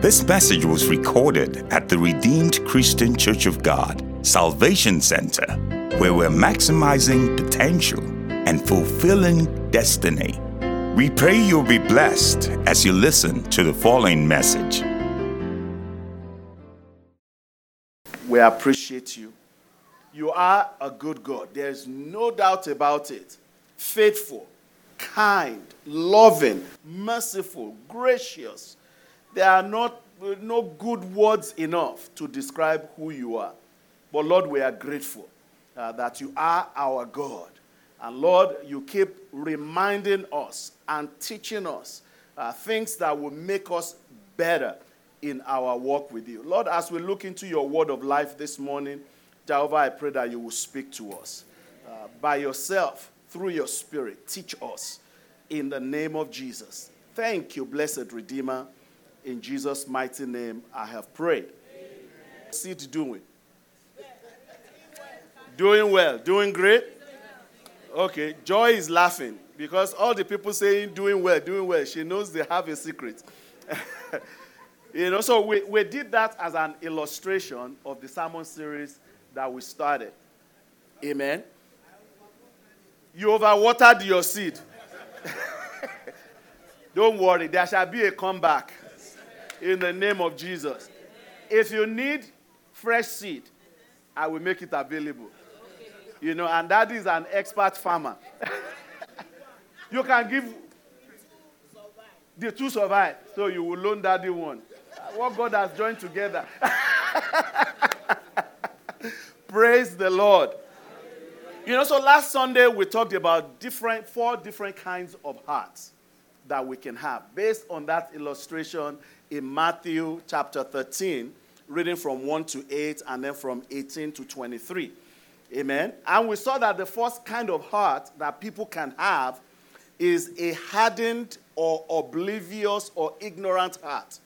This message was recorded at the Redeemed Christian Church of God, Salvation Center, where we're maximizing potential and fulfilling destiny. We pray you'll be blessed as you listen to the following message. We appreciate you. You are a good God. There's no doubt about it. Faithful, kind, loving, merciful, gracious. There are not no good words enough to describe who you are. But Lord, we are grateful uh, that you are our God. And Lord, you keep reminding us and teaching us uh, things that will make us better in our walk with you. Lord, as we look into your word of life this morning, Jehovah, I pray that you will speak to us uh, by yourself, through your spirit. Teach us in the name of Jesus. Thank you, blessed Redeemer. In Jesus' mighty name, I have prayed. Amen. Sit doing. Doing well. Doing great? Okay. Joy is laughing because all the people saying doing well, doing well, she knows they have a secret. you know, so we, we did that as an illustration of the sermon series that we started. Amen. You overwatered your seed. Don't worry, there shall be a comeback in the name of Jesus. If you need fresh seed, I will make it available. You know, and that is an expert farmer. you can give the two survive, so you will loan daddy one. What God has joined together. Praise the Lord. You know, so last Sunday we talked about different four different kinds of hearts that we can have based on that illustration in Matthew chapter 13, reading from 1 to 8 and then from 18 to 23. Amen. And we saw that the first kind of heart that people can have is a hardened or oblivious or ignorant heart.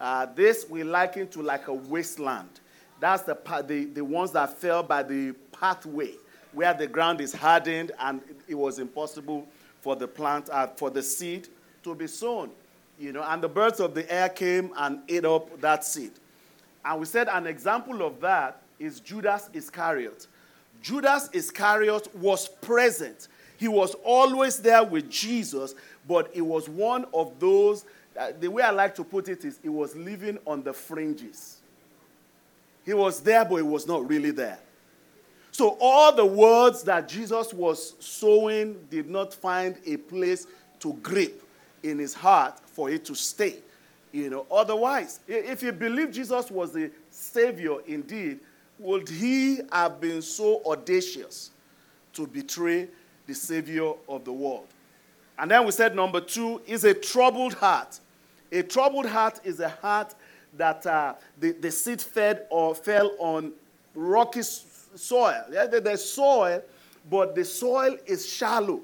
Uh, this we liken to like a wasteland. That's the, the, the ones that fell by the pathway where the ground is hardened and it was impossible for the plant, uh, for the seed to be sown. You know, and the birds of the air came and ate up that seed. And we said an example of that is Judas Iscariot. Judas Iscariot was present. He was always there with Jesus, but it was one of those, uh, the way I like to put it is, he was living on the fringes. He was there, but he was not really there. So all the words that Jesus was sowing did not find a place to grip in his heart for it to stay. You know, otherwise, if you believe Jesus was the Savior indeed, would he have been so audacious to betray the Savior of the world? And then we said number two is a troubled heart. A troubled heart is a heart that uh, the, the seed fed or fell on rocky soil. Yeah, there's soil, but the soil is shallow.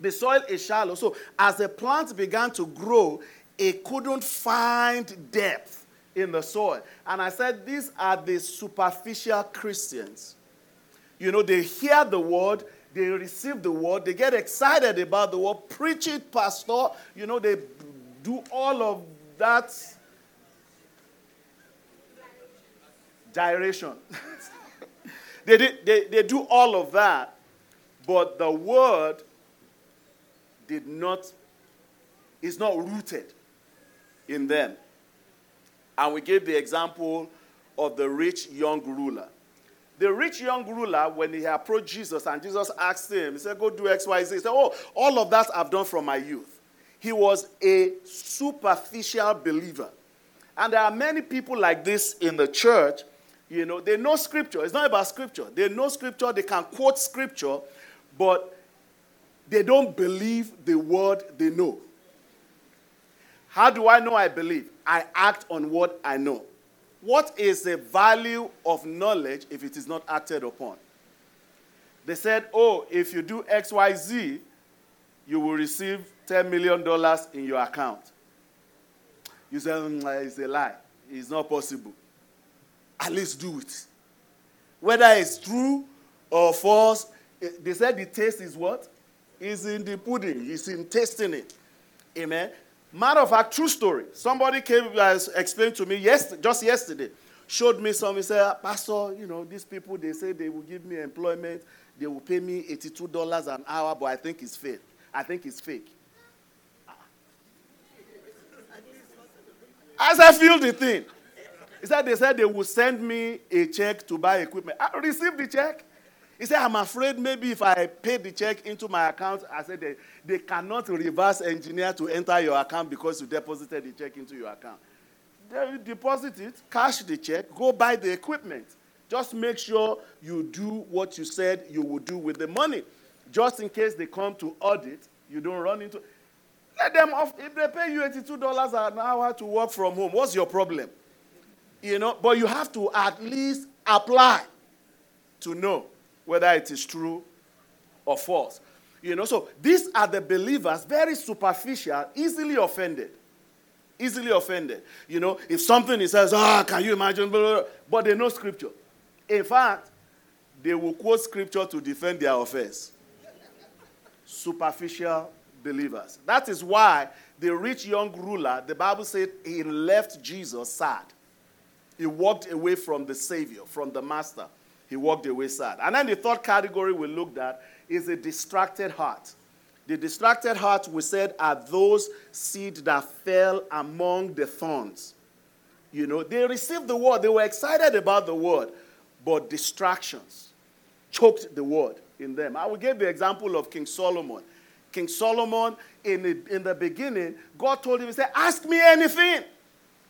The soil is shallow. So as the plant began to grow, it couldn't find depth in the soil. And I said, these are the superficial Christians. You know, they hear the word, they receive the word, they get excited about the word, preach it, pastor. You know, they do all of that gyration. they, they, they do all of that, but the word did not, is not rooted in them. And we gave the example of the rich young ruler. The rich young ruler, when he approached Jesus and Jesus asked him, he said, Go do X, Y, Z. He said, Oh, all of that I've done from my youth. He was a superficial believer. And there are many people like this in the church. You know, they know scripture. It's not about scripture. They know scripture, they can quote scripture, but they don't believe the word they know. How do I know I believe? I act on what I know. What is the value of knowledge if it is not acted upon? They said, oh, if you do XYZ, you will receive $10 million in your account. You say, mm, it's a lie. It's not possible. At least do it. Whether it's true or false, eh, they said the taste is what? Is in the pudding, is in tasting it. Amen. Matter of fact, true story. Somebody came uh, explained to me yes, just yesterday, showed me something. He said, Pastor, you know, these people they say they will give me employment, they will pay me eighty-two dollars an hour, but I think it's fake. I think it's fake. As I feel the thing, he said they said they will send me a check to buy equipment. I received the check. He said, I'm afraid maybe if I pay the check into my account, I said they, they cannot reverse engineer to enter your account because you deposited the check into your account. They deposit it, cash the check, go buy the equipment. Just make sure you do what you said you would do with the money. Just in case they come to audit, you don't run into. Let them off. If they pay you $82 an hour to work from home, what's your problem? You know, but you have to at least apply to know whether it is true or false. You know, so these are the believers, very superficial, easily offended. Easily offended. You know, if something he says, ah, oh, can you imagine? But they know scripture. In fact, they will quote scripture to defend their offense. Superficial believers. That is why the rich young ruler, the Bible said he left Jesus sad. He walked away from the Savior, from the Master he walked away sad. And then the third category we looked at is a distracted heart. The distracted heart, we said, are those seed that fell among the thorns. You know, they received the word, they were excited about the word, but distractions choked the word in them. I will give the example of King Solomon. King Solomon, in the, in the beginning, God told him, He said, Ask me anything.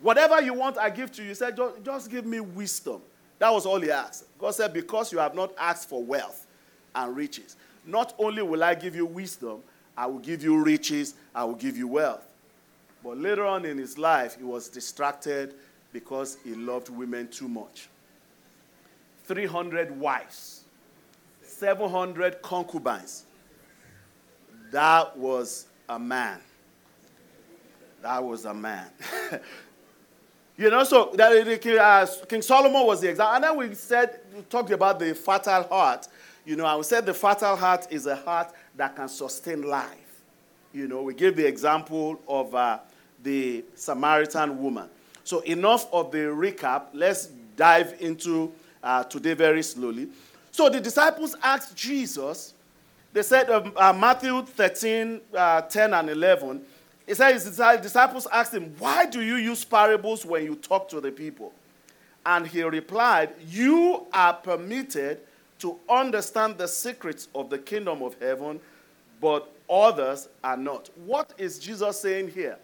Whatever you want, I give to you. He said, Just give me wisdom. That was all he asked. God said, Because you have not asked for wealth and riches, not only will I give you wisdom, I will give you riches, I will give you wealth. But later on in his life, he was distracted because he loved women too much. 300 wives, 700 concubines. That was a man. That was a man. You know, so that, uh, King Solomon was the example. And then we said, we talked about the fertile heart. You know, I said the fertile heart is a heart that can sustain life. You know, we gave the example of uh, the Samaritan woman. So, enough of the recap. Let's dive into uh, today very slowly. So, the disciples asked Jesus, they said, um, uh, Matthew 13, uh, 10, and 11 he said his disciples asked him, Why do you use parables when you talk to the people? And he replied, You are permitted to understand the secrets of the kingdom of heaven, but others are not. What is Jesus saying here?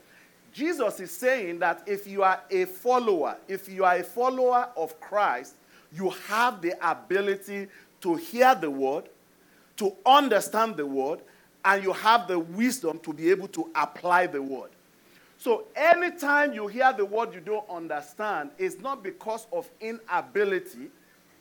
Jesus is saying that if you are a follower, if you are a follower of Christ, you have the ability to hear the word, to understand the word, and you have the wisdom to be able to apply the word. So, anytime you hear the word you don't understand, it's not because of inability.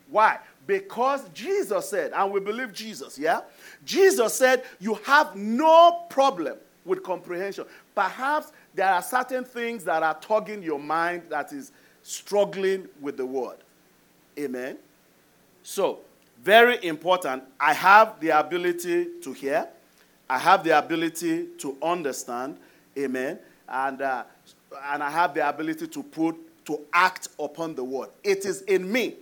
Why? Because Jesus said, and we believe Jesus, yeah? Jesus said, you have no problem with comprehension. Perhaps there are certain things that are tugging your mind that is struggling with the word. Amen? So, very important. I have the ability to hear. I have the ability to understand, amen, and, uh, and I have the ability to put, to act upon the word. It is in me.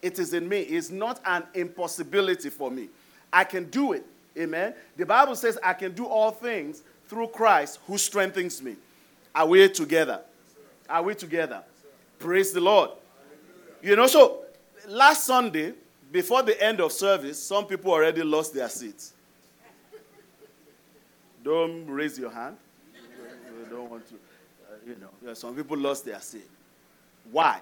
It is in me. It's not an impossibility for me. I can do it, amen. The Bible says I can do all things through Christ who strengthens me. Are we together? Are we together? Praise the Lord. You know, so last Sunday, before the end of service, some people already lost their seats. Don't raise your hand. You don't want to, uh, you know. Some people lost their seed. Why?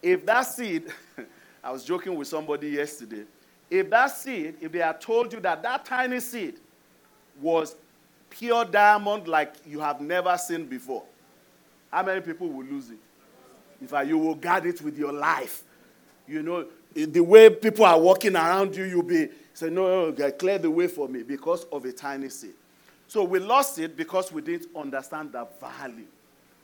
If that seed, I was joking with somebody yesterday. If that seed, if they had told you that that tiny seed was pure diamond like you have never seen before, how many people will lose it? In fact, you will guard it with your life. You know, the way people are walking around you, you'll be saying, No, no, clear the way for me because of a tiny seed. So we lost it because we didn't understand the value.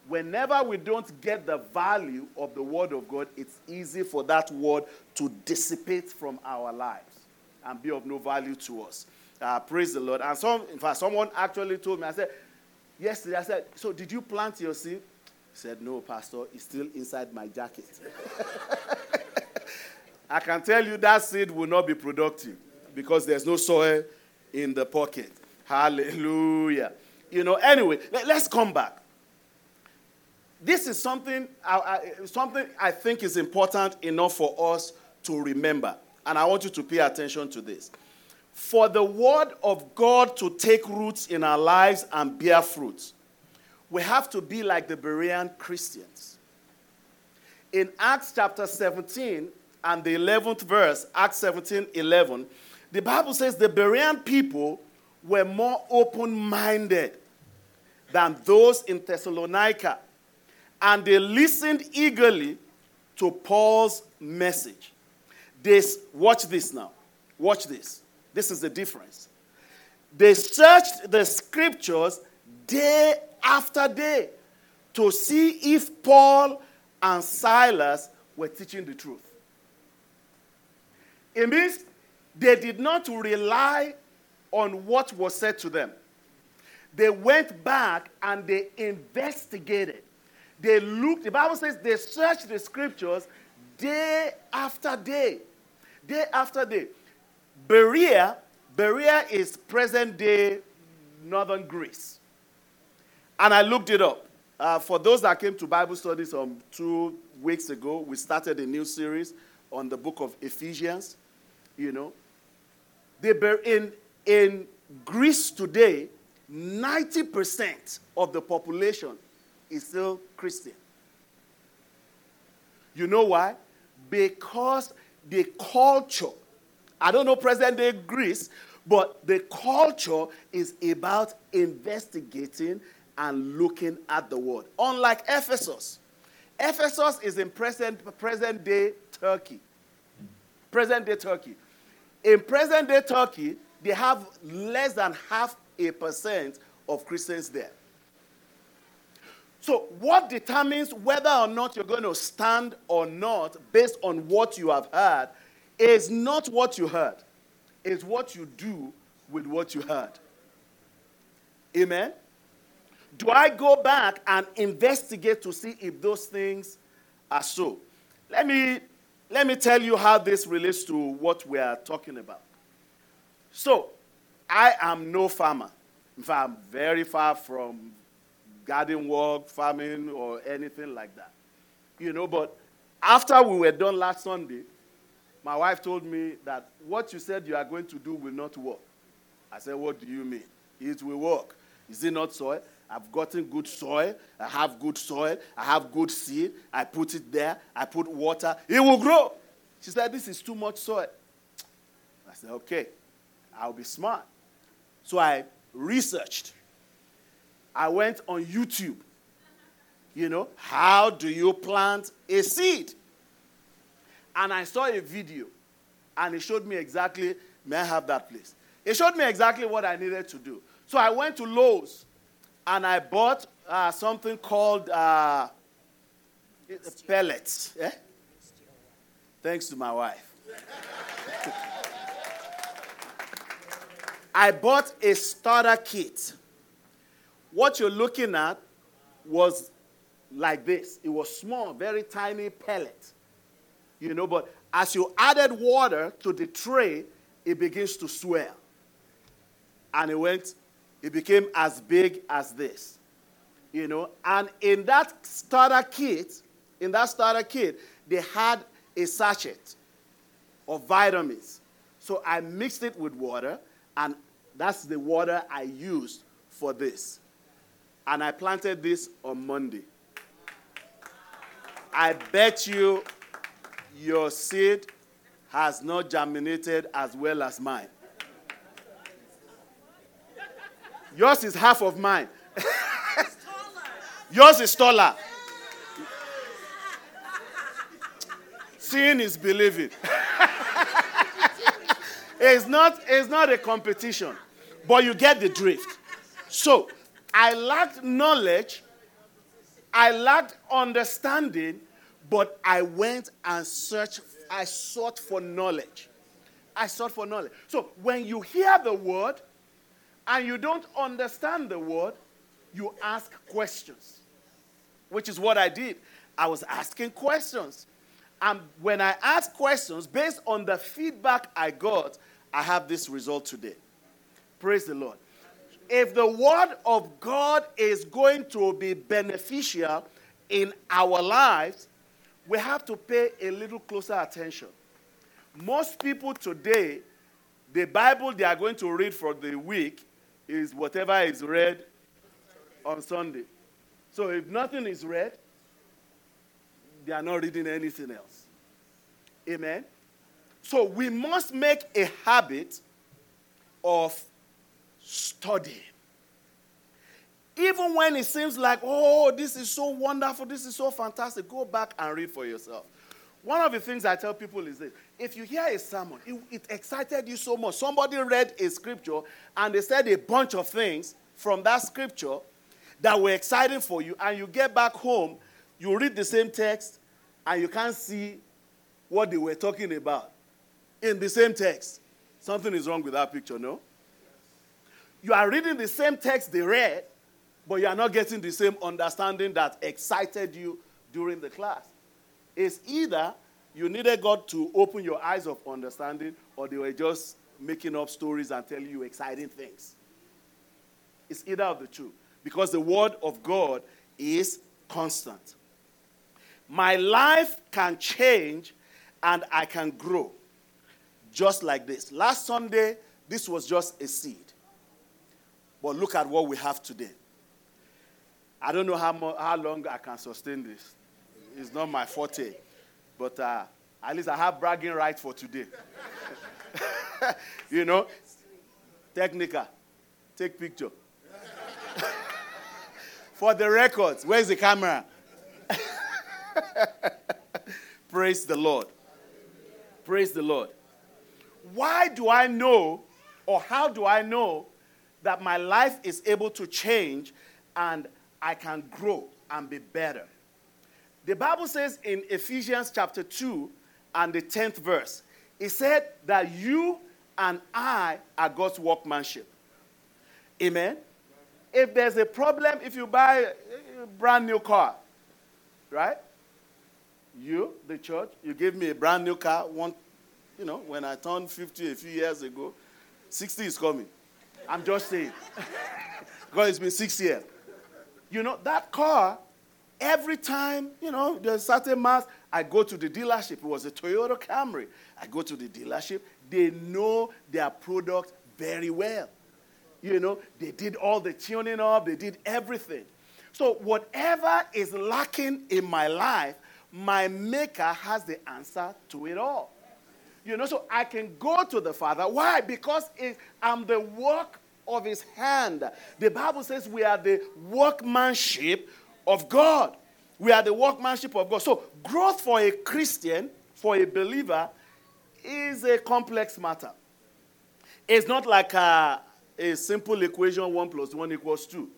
Whenever we don't get the value of the Word of God, it's easy for that Word to dissipate from our lives and be of no value to us. Uh, praise the Lord. And some, in fact, someone actually told me, I said, Yesterday I said, So did you plant your seed? He said, No, Pastor, it's still inside my jacket. I can tell you that seed will not be productive because there's no soil in the pocket. Hallelujah. You know, anyway, let, us come back. This is something I, I, something I think is important enough for us to remember. And I want you to pay attention to this. For the word of God to take roots in our lives and bear fruit, we have to be like the Berean Christians. In Acts chapter 17 and the 11th verse, Acts 17 11, the Bible says the Berean people were more open minded than those in Thessalonica, and they listened eagerly to Paul's message. This, watch this now. Watch this. This is the difference. They searched the scriptures day after day to see if Paul and Silas were teaching the truth. It means they did not rely on what was said to them. They went back and they investigated. They looked, the Bible says they searched the scriptures day after day. Day after day. Berea, Berea is present day northern Greece. And I looked it up. Uh, for those that came to Bible studies um, two weeks ago, we started a new series on the book of Ephesians. You know, they were in in Greece today, 90% of the population is still Christian. You know why? Because the culture, I don't know present day Greece, but the culture is about investigating and looking at the word. Unlike Ephesus, Ephesus is in present, present day Turkey. Present day Turkey. In present day Turkey, they have less than half a percent of Christians there. So, what determines whether or not you're going to stand or not based on what you have heard is not what you heard, it's what you do with what you heard. Amen? Do I go back and investigate to see if those things are so? Let me, let me tell you how this relates to what we are talking about. So, I am no farmer. In fact, I'm very far from garden work, farming, or anything like that. You know, but after we were done last Sunday, my wife told me that what you said you are going to do will not work. I said, What do you mean? It will work. Is it not soil? I've gotten good soil. I have good soil. I have good seed. I put it there. I put water. It will grow. She said, This is too much soil. I said, Okay. I'll be smart. So I researched. I went on YouTube. You know, how do you plant a seed? And I saw a video, and it showed me exactly, may I have that please? It showed me exactly what I needed to do. So I went to Lowe's and I bought uh, something called uh, pellets. Eh? Thanks to my wife. I bought a starter kit. What you're looking at was like this. It was small, very tiny pellet. You know, but as you added water to the tray, it begins to swell. And it went, it became as big as this. You know, and in that starter kit, in that starter kit, they had a sachet of vitamins. So I mixed it with water and that's the water I used for this. And I planted this on Monday. I bet you your seed has not germinated as well as mine. Yours is half of mine. Yours is taller. Seeing is believing. It's not, it's not a competition, but you get the drift. So, I lacked knowledge, I lacked understanding, but I went and searched, I sought for knowledge. I sought for knowledge. So, when you hear the word and you don't understand the word, you ask questions, which is what I did. I was asking questions. And when I asked questions, based on the feedback I got, I have this result today. Praise the Lord. If the word of God is going to be beneficial in our lives, we have to pay a little closer attention. Most people today, the Bible they are going to read for the week is whatever is read on Sunday. So if nothing is read, they are not reading anything else. Amen. So we must make a habit of studying. Even when it seems like, oh, this is so wonderful, this is so fantastic, go back and read for yourself. One of the things I tell people is this if you hear a sermon, it, it, excited you so much. Somebody read a scripture and they said a bunch of things from that scripture that were exciting for you, and you get back home, you read the same text, and you can't see what they were talking about in the same text. Something is wrong with that picture, no? You are reading the same text they read, but you are not getting the same understanding that excited you during the class. It's either you needed God to open your eyes of understanding, or they were just making up stories and telling you exciting things. It's either of the two, because the Word of God is constant. My life can change and I can grow just like this. Last Sunday, this was just a seed. But look at what we have today. I don't know how, mo- how long I can sustain this. It's not my forte. But uh, at least I have bragging rights for today. you know? Technica. Take picture. for the records, where's the camera? Praise the Lord. Praise the Lord. Why do I know, or how do I know, that my life is able to change and I can grow and be better? The Bible says in Ephesians chapter 2 and the 10th verse, it said that you and I are God's workmanship. Amen? If there's a problem, if you buy a brand new car, right? You, the church, you gave me a brand new car, one, you know, when I turned 50 a few years ago, 60 is coming. I'm just saying. because it's been six years. You know, that car, every time, you know, there's certain mass, I go to the dealership. It was a Toyota Camry. I go to the dealership. They know their product very well. You know, they did all the tuning up, they did everything. So, whatever is lacking in my life, my maker has the answer to it all. You know, so I can go to the Father. Why? Because it, I'm the work of his hand. The Bible says we are the workmanship of God. We are the workmanship of God. So, growth for a Christian, for a believer, is a complex matter. It's not like a, a simple equation 1 plus 1 equals 2.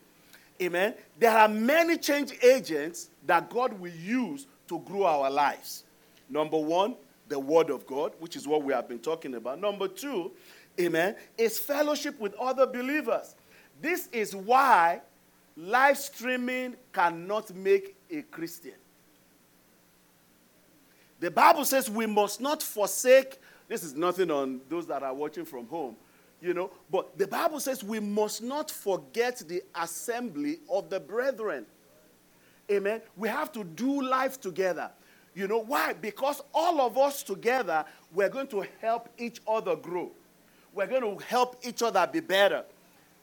Amen. There are many change agents that God will use to grow our lives. Number one, the Word of God, which is what we have been talking about. Number two, amen, is fellowship with other believers. This is why live streaming cannot make a Christian. The Bible says we must not forsake, this is nothing on those that are watching from home, you know, but the Bible says we must not forget the assembly of the brethren. Amen. We have to do life together. You know why? Because all of us together, we're going to help each other grow. We're going to help each other be better.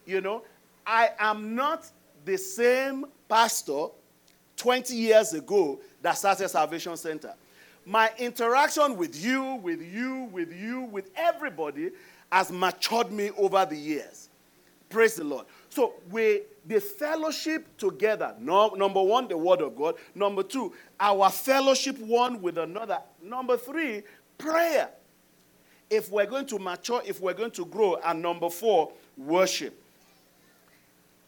You know, I am not the same pastor 20 years ago that started Salvation Center. My interaction with you, with you, with you, with everybody has matured me over the years. Praise the Lord. So we the fellowship together. No, number one, the word of God. Number two, our fellowship one with another. Number three, prayer. If we're going to mature, if we're going to grow. And number four, worship.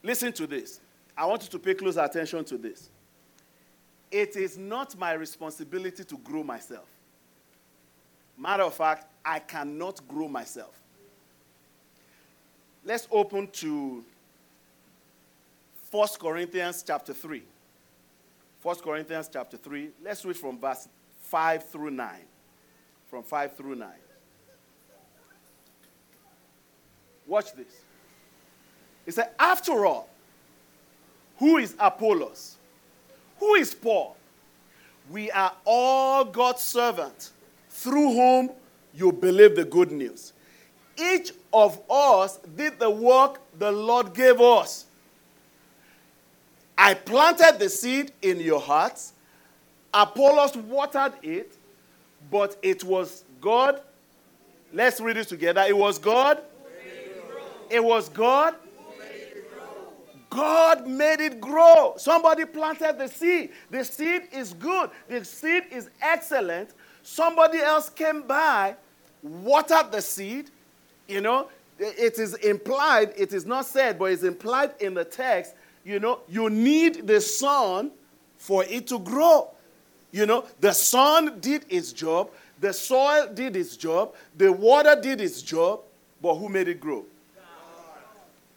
Listen to this. I want you to pay close attention to this. It is not my responsibility to grow myself. Matter of fact, I cannot grow myself. Let's open to 1 Corinthians chapter 3. 1 Corinthians chapter 3. Let's read from verse 5 through 9. From 5 through 9. Watch this. He said, After all, who is Apollos? Who is Paul? We are all God's servants through whom you believe the good news. Each of us did the work the Lord gave us. I planted the seed in your hearts, Apollos watered it, but it was God. Let's read it together. It was God. It was God. God made it grow. Somebody planted the seed. The seed is good. The seed is excellent. Somebody else came by, watered the seed. You know, it is implied, it is not said, but it's implied in the text. You know, you need the sun for it to grow. You know, the sun did its job, the soil did its job, the water did its job, but who made it grow? God.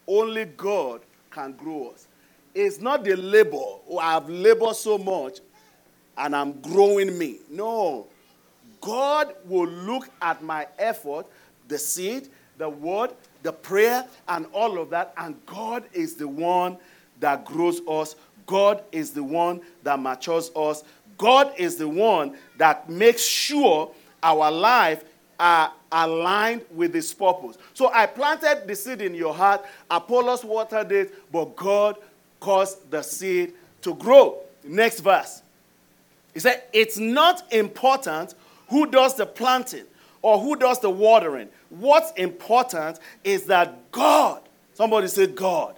Only God can grow us. It's not the labor. Oh, I've labored so much and I'm growing me. No. God will look at my effort, the seed, the word, the prayer, and all of that, and God is the one that grows us. God is the one that matures us. God is the one that makes sure our life are aligned with his purpose. So I planted the seed in your heart, Apollos watered it, but God caused the seed to grow. Next verse. He said, It's not important who does the planting or who does the watering. What's important is that God, somebody said, God.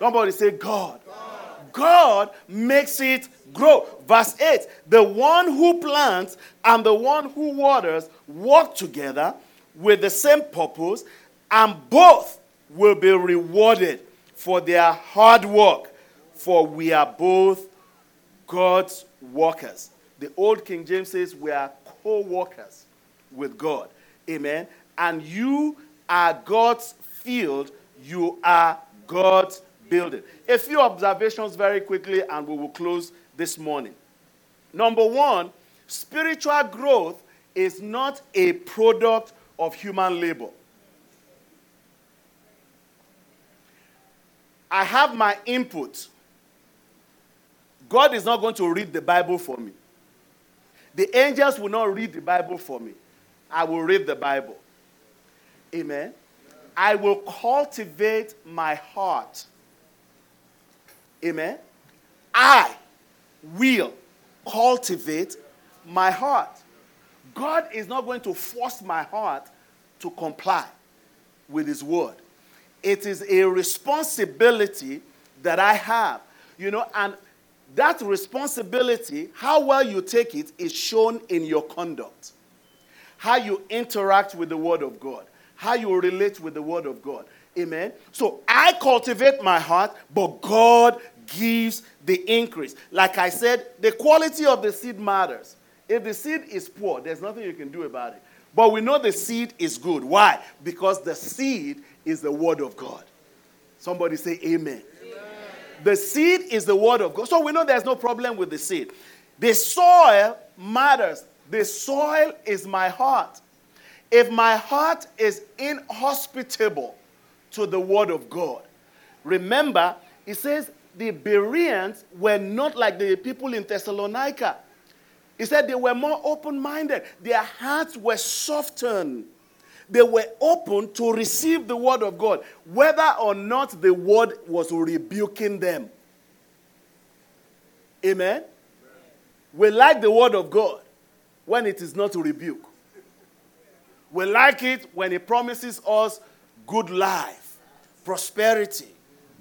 Somebody say God. God. God makes it grow. Verse 8 The one who plants and the one who waters work together with the same purpose, and both will be rewarded for their hard work, for we are both God's workers. The old King James says we are co workers with God. Amen. And you are God's field, you are God's building. A few observations very quickly, and we will close this morning. Number one, spiritual growth is not a product of human labor. I have my input. God is not going to read the Bible for me. The angels will not read the Bible for me. I will read the Bible. Amen. I will cultivate my heart. Amen. I will cultivate my heart. God is not going to force my heart to comply with His word. It is a responsibility that I have. You know, and that responsibility, how well you take it, is shown in your conduct. How you interact with the Word of God, how you relate with the Word of God. Amen. So I cultivate my heart, but God gives the increase. Like I said, the quality of the seed matters. If the seed is poor, there's nothing you can do about it. But we know the seed is good. Why? Because the seed is the word of God. Somebody say amen. amen. The seed is the word of God. So we know there's no problem with the seed. The soil matters. The soil is my heart. If my heart is inhospitable to the word of God, remember, it says the Bereans were not like the people in Thessalonica. He said they were more open minded, their hearts were softened. They were open to receive the word of God, whether or not the word was rebuking them. Amen? We like the word of God when it is not to rebuke. We like it when it promises us good life, prosperity,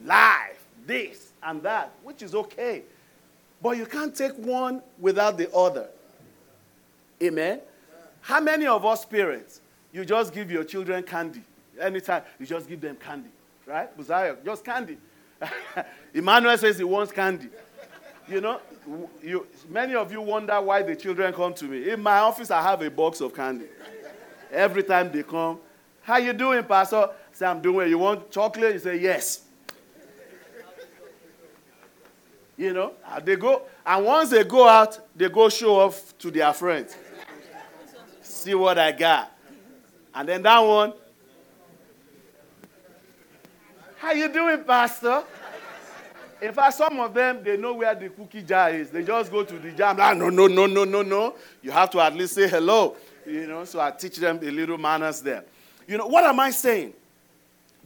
life, this and that, which is okay. But you can't take one without the other. Amen? How many of us parents, you just give your children candy? Anytime, you just give them candy. Right? Buziah, just candy. Emmanuel says he wants candy. You know, you, many of you wonder why the children come to me. In my office, I have a box of candy. Every time they come, how you doing, Pastor? Say, I'm doing well. You want chocolate? You say, yes. You know, they go, and once they go out, they go show off to their friends. See what I got. And then that one, how you doing, Pastor? In fact, some of them, they know where the cookie jar is. They just go to the jar. Ah, no, no, no, no, no, no. You have to at least say hello. You know, so I teach them a little manners there. You know, what am I saying?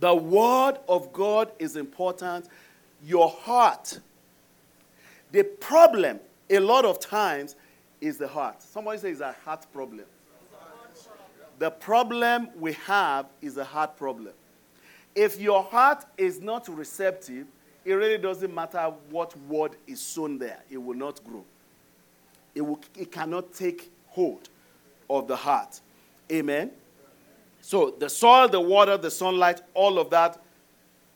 The word of God is important. Your heart the problem, a lot of times, is the heart. Somebody says it's a heart problem. The problem we have is a heart problem. If your heart is not receptive, it really doesn't matter what word is sown there, it will not grow. It, will, it cannot take hold of the heart. Amen. So the soil, the water, the sunlight, all of that,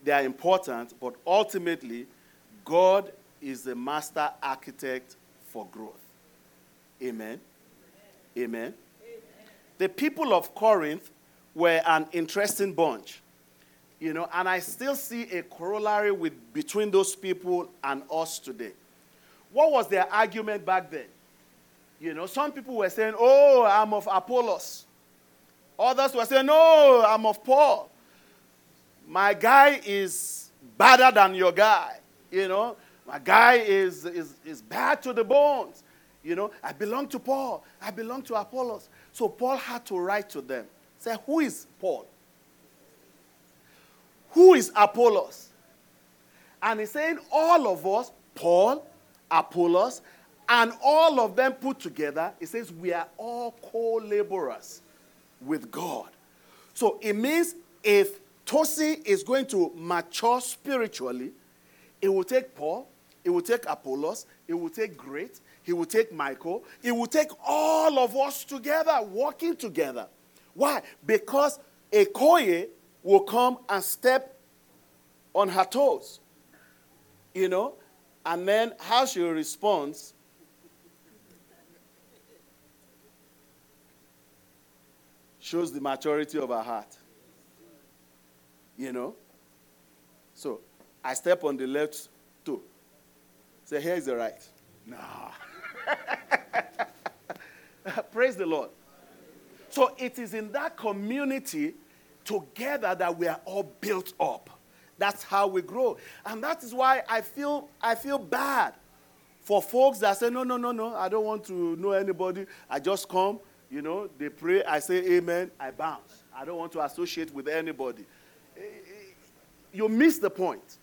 they are important, but ultimately, God is the master architect for growth. Amen. Amen. Amen. The people of Corinth were an interesting bunch. You know, and I still see a corollary with between those people and us today. What was their argument back then? You know, some people were saying, "Oh, I'm of Apollos." Others were saying, "No, I'm of Paul." My guy is better than your guy. You know, my guy is, is, is bad to the bones. You know, I belong to Paul. I belong to Apollos. So Paul had to write to them. Say, who is Paul? Who is Apollos? And he's saying all of us, Paul, Apollos, and all of them put together, he says we are all co-laborers with God. So it means if Tosi is going to mature spiritually, it will take Paul, it will take Apollos. It will take Great. He will take Michael. It will take all of us together, working together. Why? Because a koye will come and step on her toes. You know? And then how she responds shows the maturity of our heart. You know? So I step on the left toe. Say, here is the right. No. Praise the Lord. So it is in that community together that we are all built up. That's how we grow. And that is why I feel I feel bad for folks that say, no, no, no, no, I don't want to know anybody. I just come, you know, they pray, I say amen, I bounce. I don't want to associate with anybody. Eh, eh, you miss the point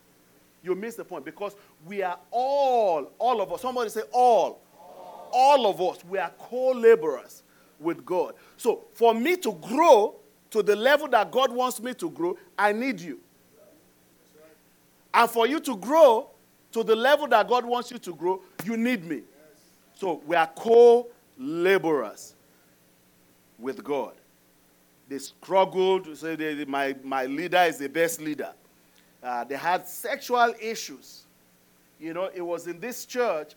you miss the point because we are all, all of us, somebody say all, all, all of us, we are co laborers with God. So for me to grow to the level that God wants me to grow, I need you. And for you to grow to the level that God wants you to grow, you need me. So we are co laborers with God. They struggled they, my, my leader is the best leader. Uh, they had sexual issues. You know, it was in this church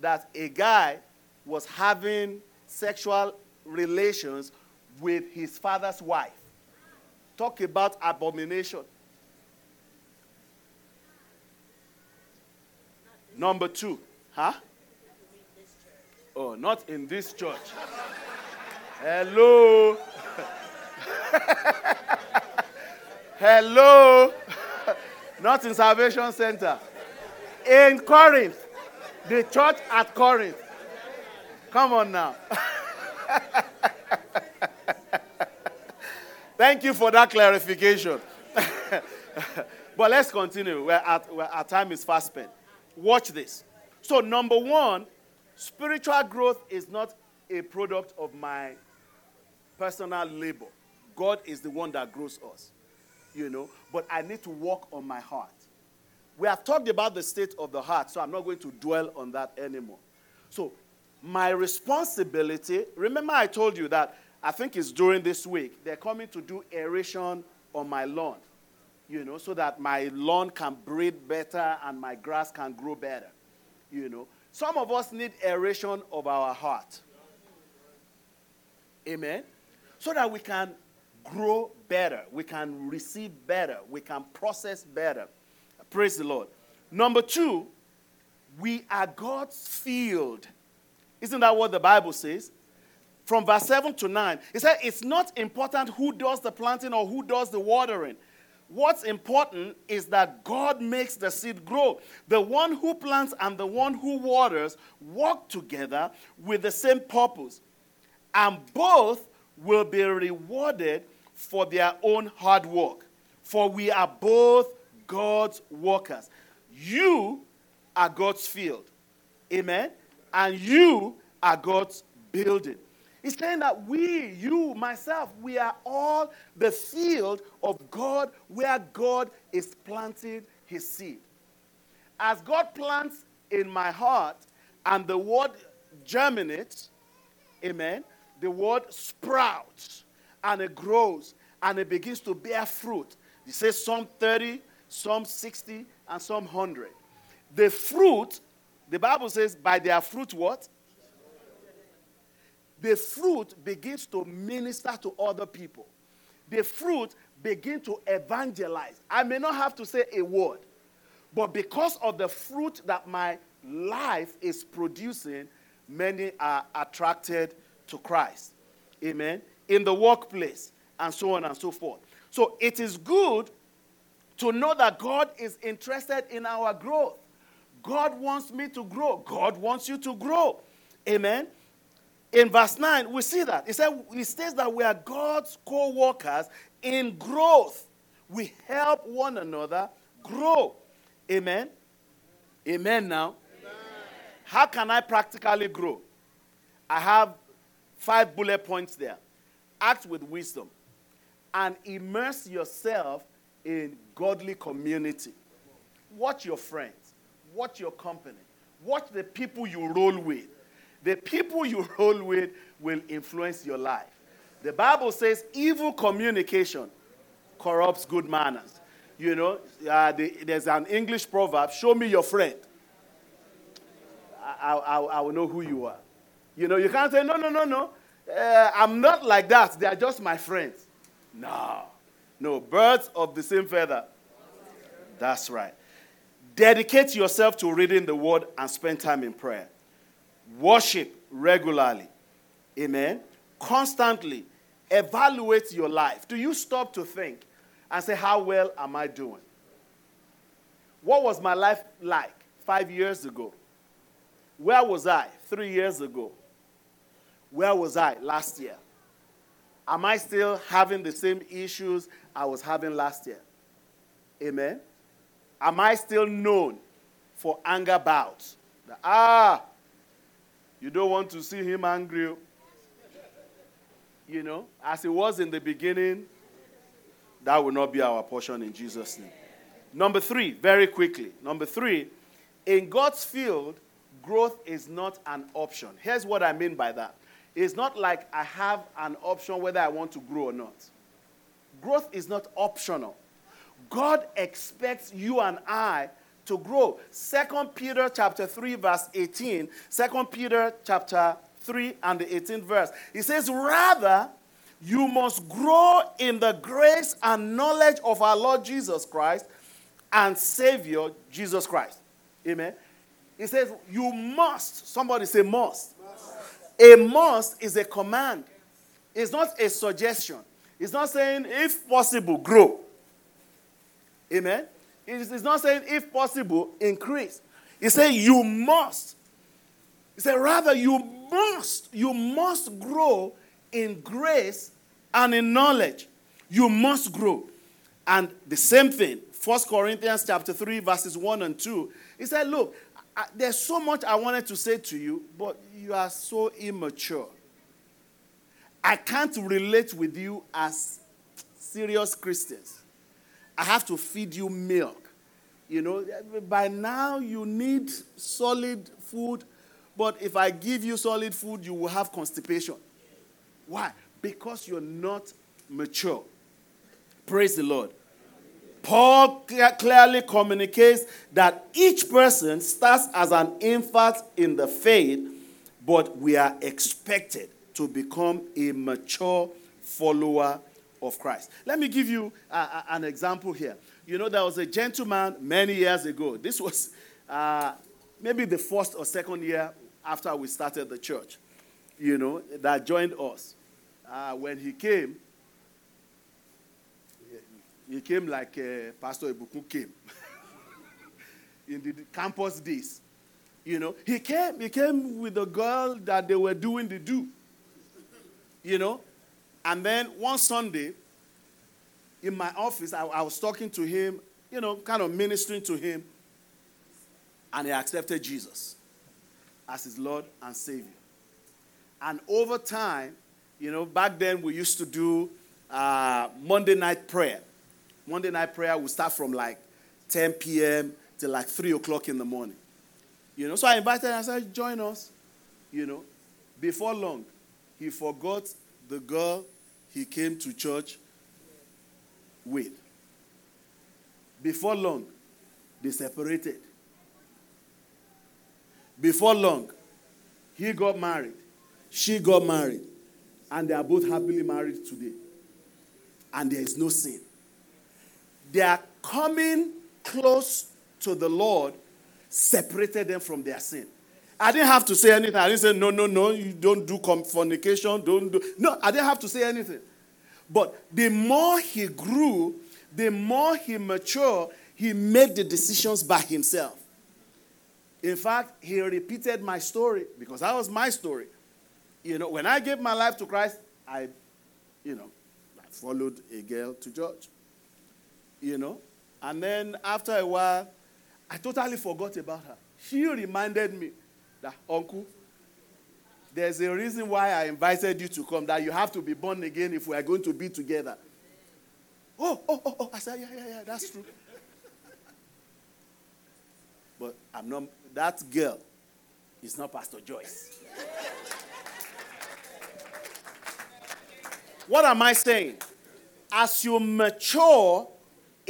that a guy was having sexual relations with his father's wife. Talk about abomination. Number two, huh? Oh, not in this church. Hello. Hello. Not in Salvation Center. In Corinth. The church at Corinth. Come on now. Thank you for that clarification. but let's continue. We're at, we're, our time is fast spent. Watch this. So, number one, spiritual growth is not a product of my personal labor. God is the one that grows us you know, but I need to work on my heart. We have talked about the state of the heart, so I'm not going to dwell on that anymore. So, my responsibility, remember I told you that I think it's during this week, they're coming to do aeration on my lawn, you know, so that my lawn can breathe better and my grass can grow better, you know. Some of us need aeration of our heart. Amen. So that we can grow better, we can receive better, we can process better. Praise the Lord. Number two, we are God's field. Isn't that what the Bible says? From verse 7 to 9, it said it's not important who does the planting or who does the watering. What's important is that God makes the seed grow. The one who plants and the one who waters work together with the same purpose, and both will be rewarded for their own hard work. For we are both God's workers. You are God's field. Amen? And you are God's building. He's saying that we, you, myself, we are all the field of God where God is planting his seed. As God plants in my heart and the word germinates, amen, the word sprouts and it grows and it begins to bear fruit. He says some 30, some 60, and some 100. The fruit, the Bible says, by their fruit, what? the fruit begins to minister to other people. The fruit begin to evangelize. I may not have to say a word, but because of the fruit that my life is producing, many are attracted to Christ. Amen. In the workplace and so on and so forth. So it is good to know that God is interested in our growth. God wants me to grow. God wants you to grow. Amen. In verse 9, we see that. It, says that we are God's co workers in growth. We help one another grow. Amen. Amen now. Amen. How can I practically grow? I have five bullet points there. Act with wisdom and immerse yourself in godly community. Watch your friends, watch your company, watch the people you roll with. The people you roll with will influence your life. The Bible says evil communication corrupts good manners. You know, uh, the, there's an English proverb show me your friend. I, I, I, will know who you are. You know, you can't say, no, no, no, no. Uh, I'm not like that. They are just my friends. No. No, birds of the same feather. That's right. Dedicate yourself to reading the word and spend time in prayer. Worship regularly. Amen. Constantly evaluate your life. Do you stop to think and say, How well am I doing? What was my life like five years ago? Where was I three years ago? Where was I last year? Am I still having the same issues I was having last year? Amen. Am I still known for anger bouts? ah, you don't want to see him angry. You know, as it was in the beginning, that will not be our portion in Jesus' name. Number three, very quickly. Number three, in God's field, growth is not an option. Here's what I mean by that it's not like I have an option whether I want to grow or not. Growth is not optional. God expects you and I to grow. Second Peter chapter 3 verse 18. Second Peter chapter 3 and the 18th verse. He says, "Rather, you must grow in the grace and knowledge of our Lord Jesus Christ and Savior Jesus Christ." Amen. He says, "You must." Somebody say must. A must is a command. It's not a suggestion. It's not saying if possible grow. Amen. It's not saying, if possible, increase. He said, you must. He said, rather, you must, you must grow in grace and in knowledge. You must grow. And the same thing, 1 Corinthians chapter 3, verses 1 and 2. He said, Look, I, there's so much I wanted to say to you, but you are so immature. I can't relate with you as serious Christians. I have to feed you milk. You know, by now you need solid food, but if I give you solid food, you will have constipation. Why? Because you're not mature. Praise the Lord. Paul clearly communicates that each person starts as an infant in the faith, but we are expected to become a mature follower of Christ. Let me give you a, a, an example here. You know, there was a gentleman many years ago. This was uh, maybe the first or second year after we started the church, you know, that joined us. Uh, when he came, he came like uh, Pastor Ibuku came in the campus days. You know, he came, he came with a girl that they were doing the do. You know, and then one Sunday in my office, I, I was talking to him, you know, kind of ministering to him, and he accepted Jesus as his Lord and Savior. And over time, you know, back then we used to do uh, Monday night prayer. Monday night prayer will start from like 10 p.m. till like 3 o'clock in the morning. You know, so I invited him, I said, join us. You know, before long, he forgot the girl he came to church with. Before long, they separated. Before long, he got married, she got married, and they are both happily married today. And there is no sin. They are coming close to the Lord, separated them from their sin. I didn't have to say anything. I didn't say, no, no, no, you don't do fornication, don't do. No, I didn't have to say anything. But the more he grew, the more he matured, he made the decisions by himself. In fact, he repeated my story because that was my story. You know, when I gave my life to Christ, I, you know, I followed a girl to church. You know, and then after a while, I totally forgot about her. She reminded me that, Uncle, there's a reason why I invited you to come, that you have to be born again if we are going to be together. Oh, oh, oh, oh. I said, yeah, yeah, yeah, that's true. but I'm not, that girl is not Pastor Joyce. what am I saying? As you mature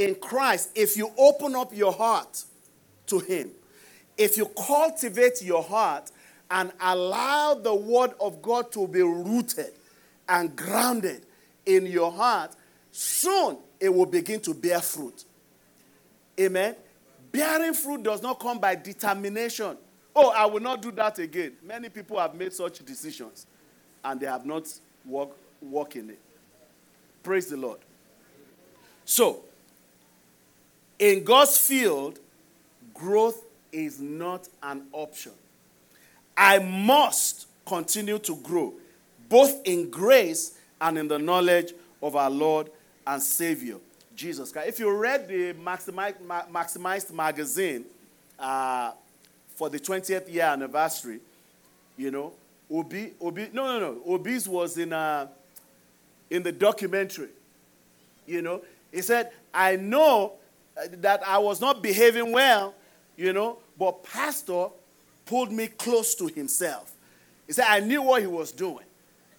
in Christ, if you open up your heart to Him, if you cultivate your heart and allow the Word of God to be rooted and grounded in your heart, soon it will begin to bear fruit. Amen. Bearing fruit does not come by determination. Oh, I will not do that again. Many people have made such decisions and they have not walked walk in it. Praise the Lord. So, in God's field, growth is not an option. I must continue to grow, both in grace and in the knowledge of our Lord and Savior, Jesus Christ. If you read the Maximized, magazine uh, for the 20th year anniversary, you know, Obi, Obi, no, no, no, Obi's was in, uh, in the documentary. You know, he said, I know that I was not behaving well, you know, but Pastor pulled me close to himself. He said, I knew what he was doing,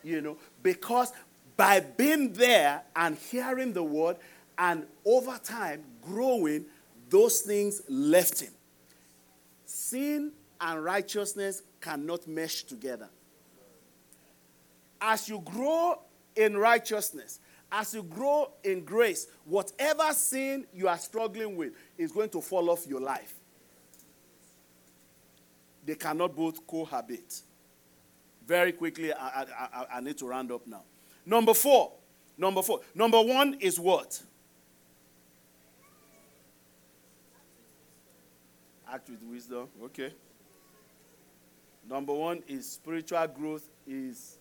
you know, because by being there and hearing the word and over time growing, those things left him. Sin and righteousness cannot mesh together. As you grow in righteousness, as you grow in grace, whatever sin you are struggling with is going to fall off your life. They cannot both cohabit. Very quickly, I, I, I, need to round up now. Number four. Number four. Number one is what? Act with wisdom. Okay. Number one is spiritual growth is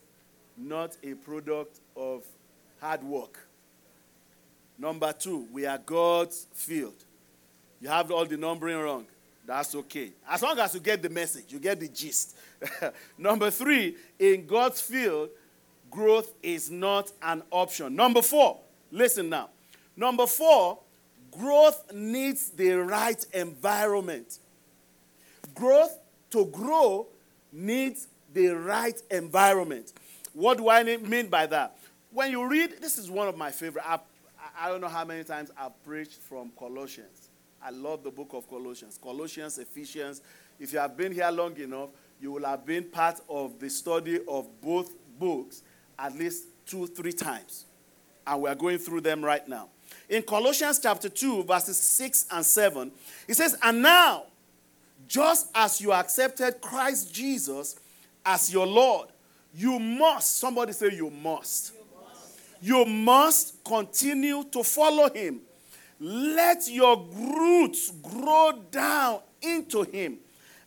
not a product of hard work. Number two, we are God's field. You have all the numbering wrong. That's okay. As long as you get the message, you get the gist. Number three, in God's field, growth is not an option. Number four, listen now. Number four, growth needs the right environment. Growth to grow needs the right environment. What do I mean by that? When you read, this is one of my favorite. I, I don't know how many times I've preached from Colossians. I love the book of Colossians. Colossians, Ephesians. If you have been here long enough, you will have been part of the study of both books at least two, three times. And we are going through them right now. In Colossians chapter 2, verses 6 and 7, it says, And now just as you accepted Christ Jesus as your Lord, you must, somebody say, you must. You must continue to follow him. Let your roots grow down into him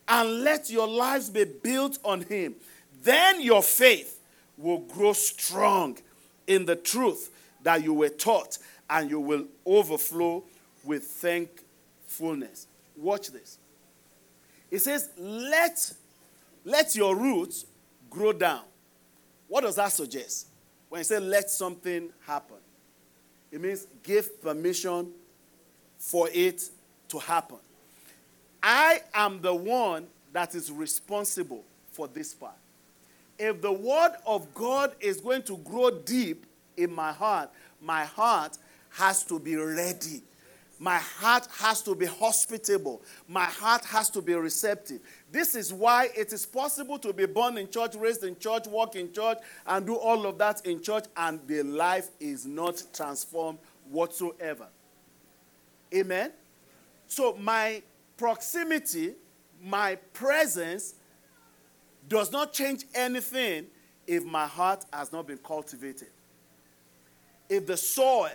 and let your lives be built on him. Then your faith will grow strong in the truth that you were taught and you will overflow with thankfulness. Watch this. It says, let, let your roots grow down. What does that suggest? When you say let something happen, it means give permission for it to happen. I am the one that is responsible for this part. If the word of God is going to grow deep in my heart, my heart has to be ready. My heart has to be hospitable. My heart has to be receptive. This is why it is possible to be born in church, raised in church, walk in church, and do all of that in church, and the life is not transformed whatsoever. Amen? So, my proximity, my presence, does not change anything if my heart has not been cultivated. If the soil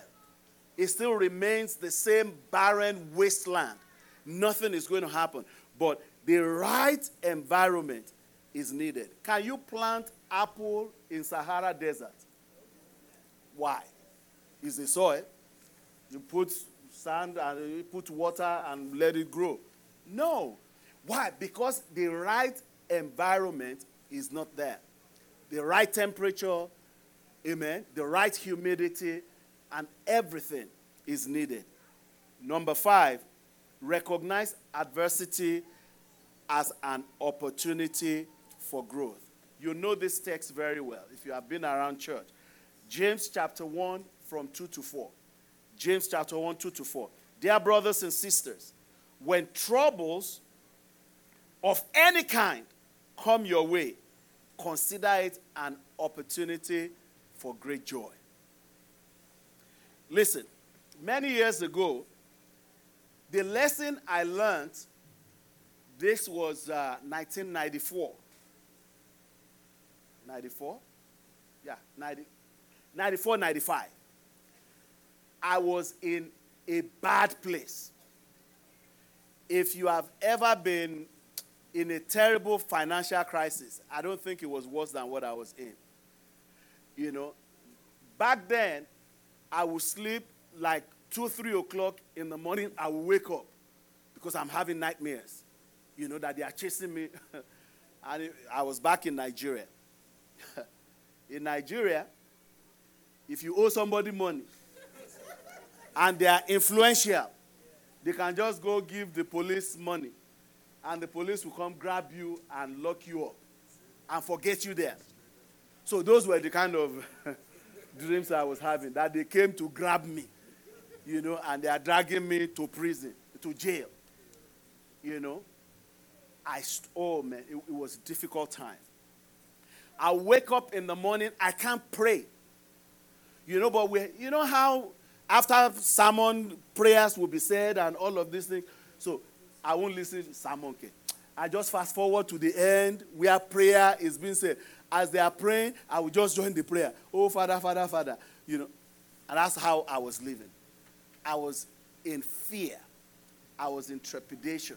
it still remains the same barren wasteland. Nothing is going to happen. But the right environment is needed. Can you plant apple in Sahara Desert? Why? Is the soil. You put sand and you put water and let it grow. No. Why? Because the right environment is not there. The right temperature, amen, the right humidity, and everything is needed. Number five, recognize adversity as an opportunity for growth. You know this text very well if you have been around church. James chapter 1 from 2 to 4. James chapter 1, 2 to 4. Dear brothers and sisters, when troubles of any kind come your way, consider it an opportunity for great joy. Listen, many years ago, the lesson I learned, this was uh, 1994. 94? Yeah, 90, 94, 95. I was in a bad place. If you have ever been in a terrible financial crisis, I don't think it was worse than what I was in. You know, back then, I will sleep like 2, 3 o'clock in the morning. I will wake up because I'm having nightmares. You know, that they are chasing me. and I was back in Nigeria. in Nigeria, if you owe somebody money and they are influential, they can just go give the police money and the police will come grab you and lock you up and forget you there. So those were the kind of dreams I was having that they came to grab me, you know, and they are dragging me to prison, to jail. You know, I, oh man, it, it was a difficult time. I wake up in the morning, I can't pray. You know, but we, you know how after sermon prayers will be said and all of these things. So I won't listen to sermon. Okay. I just fast forward to the end where prayer is being said as they are praying, I will just join the prayer. Oh, Father, Father, Father. You know, and that's how I was living. I was in fear, I was in trepidation.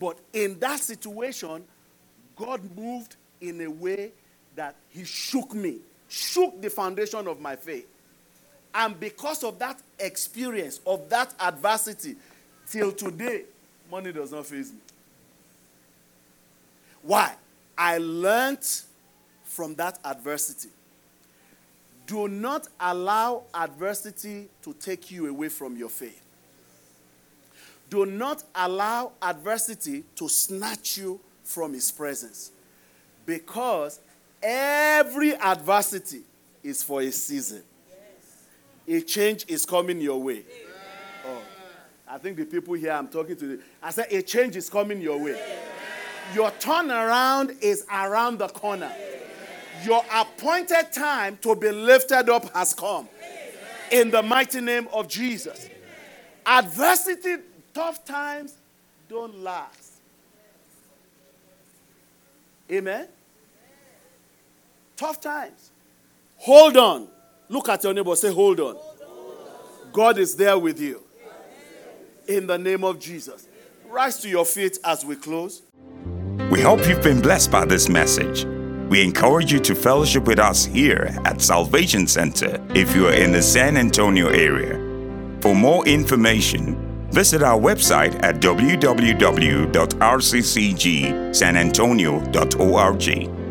But in that situation, God moved in a way that He shook me, shook the foundation of my faith. And because of that experience, of that adversity, till today, money does not faze me. Why? I learned from that adversity. Do not allow adversity to take you away from your faith. Do not allow adversity to snatch you from His presence. Because every adversity is for a season. A change is coming your way. Oh, I think the people here I'm talking to, I said, a change is coming your way. Your turnaround is around the corner. Your appointed time to be lifted up has come. In the mighty name of Jesus. Adversity, tough times don't last. Amen. Tough times. Hold on. Look at your neighbor. Say, hold on. God is there with you. In the name of Jesus. Rise to your feet as we close. We hope you've been blessed by this message. We encourage you to fellowship with us here at Salvation Center if you are in the San Antonio area. For more information, visit our website at www.rccgsanantonio.org